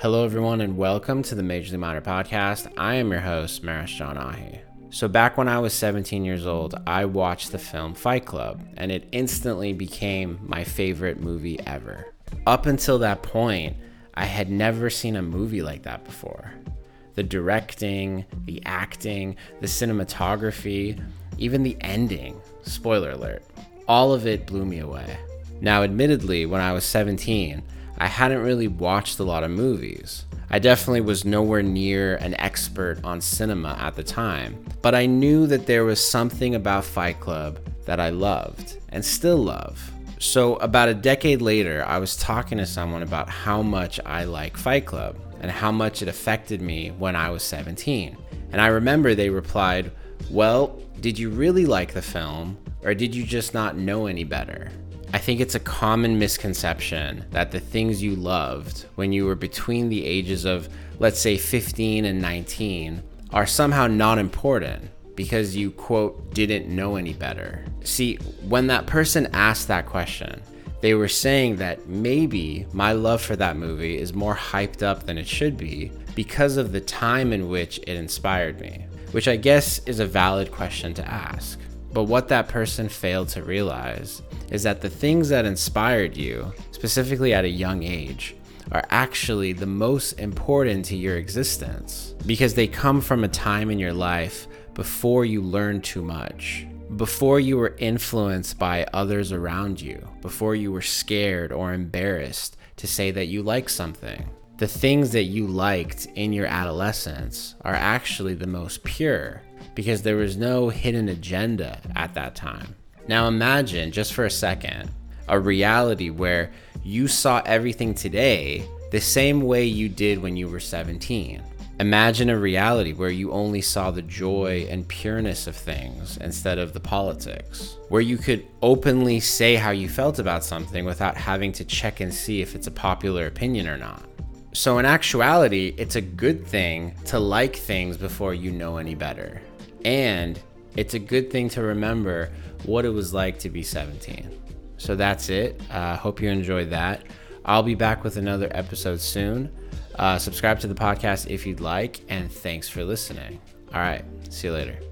Hello, everyone, and welcome to the Majorly Minor podcast. I am your host, Mehruss Jon Ahi. So, back when I was 17 years old, I watched the film Fight Club, and it instantly became my favorite movie ever. Up until that point, I had never seen a movie like that before. The directing, the acting, the cinematography, even the ending, spoiler alert, all of it blew me away. Now, admittedly, when I was 17, I hadn't really watched a lot of movies. I definitely was nowhere near an expert on cinema at the time, but I knew that there was something about Fight Club that I loved and still love. So, about a decade later, I was talking to someone about how much I like Fight Club and how much it affected me when I was 17. And I remember they replied, Well, did you really like the film, or did you just not know any better? I think it's a common misconception that the things you loved when you were between the ages of, let's say, 15 and 19 are somehow not important because you, quote, didn't know any better. See, when that person asked that question, they were saying that maybe my love for that movie is more hyped up than it should be because of the time in which it inspired me, which I guess is a valid question to ask. But what that person failed to realize is that the things that inspired you, specifically at a young age, are actually the most important to your existence because they come from a time in your life before you learned too much, before you were influenced by others around you, before you were scared or embarrassed to say that you like something. The things that you liked in your adolescence are actually the most pure because there was no hidden agenda at that time. Now imagine, just for a second, a reality where you saw everything today the same way you did when you were 17. Imagine a reality where you only saw the joy and pureness of things instead of the politics, where you could openly say how you felt about something without having to check and see if it's a popular opinion or not. So, in actuality, it's a good thing to like things before you know any better. And it's a good thing to remember what it was like to be 17. So that's it. I uh, hope you enjoyed that. I'll be back with another episode soon. Uh, subscribe to the podcast if you'd like, and thanks for listening. All right, see you later.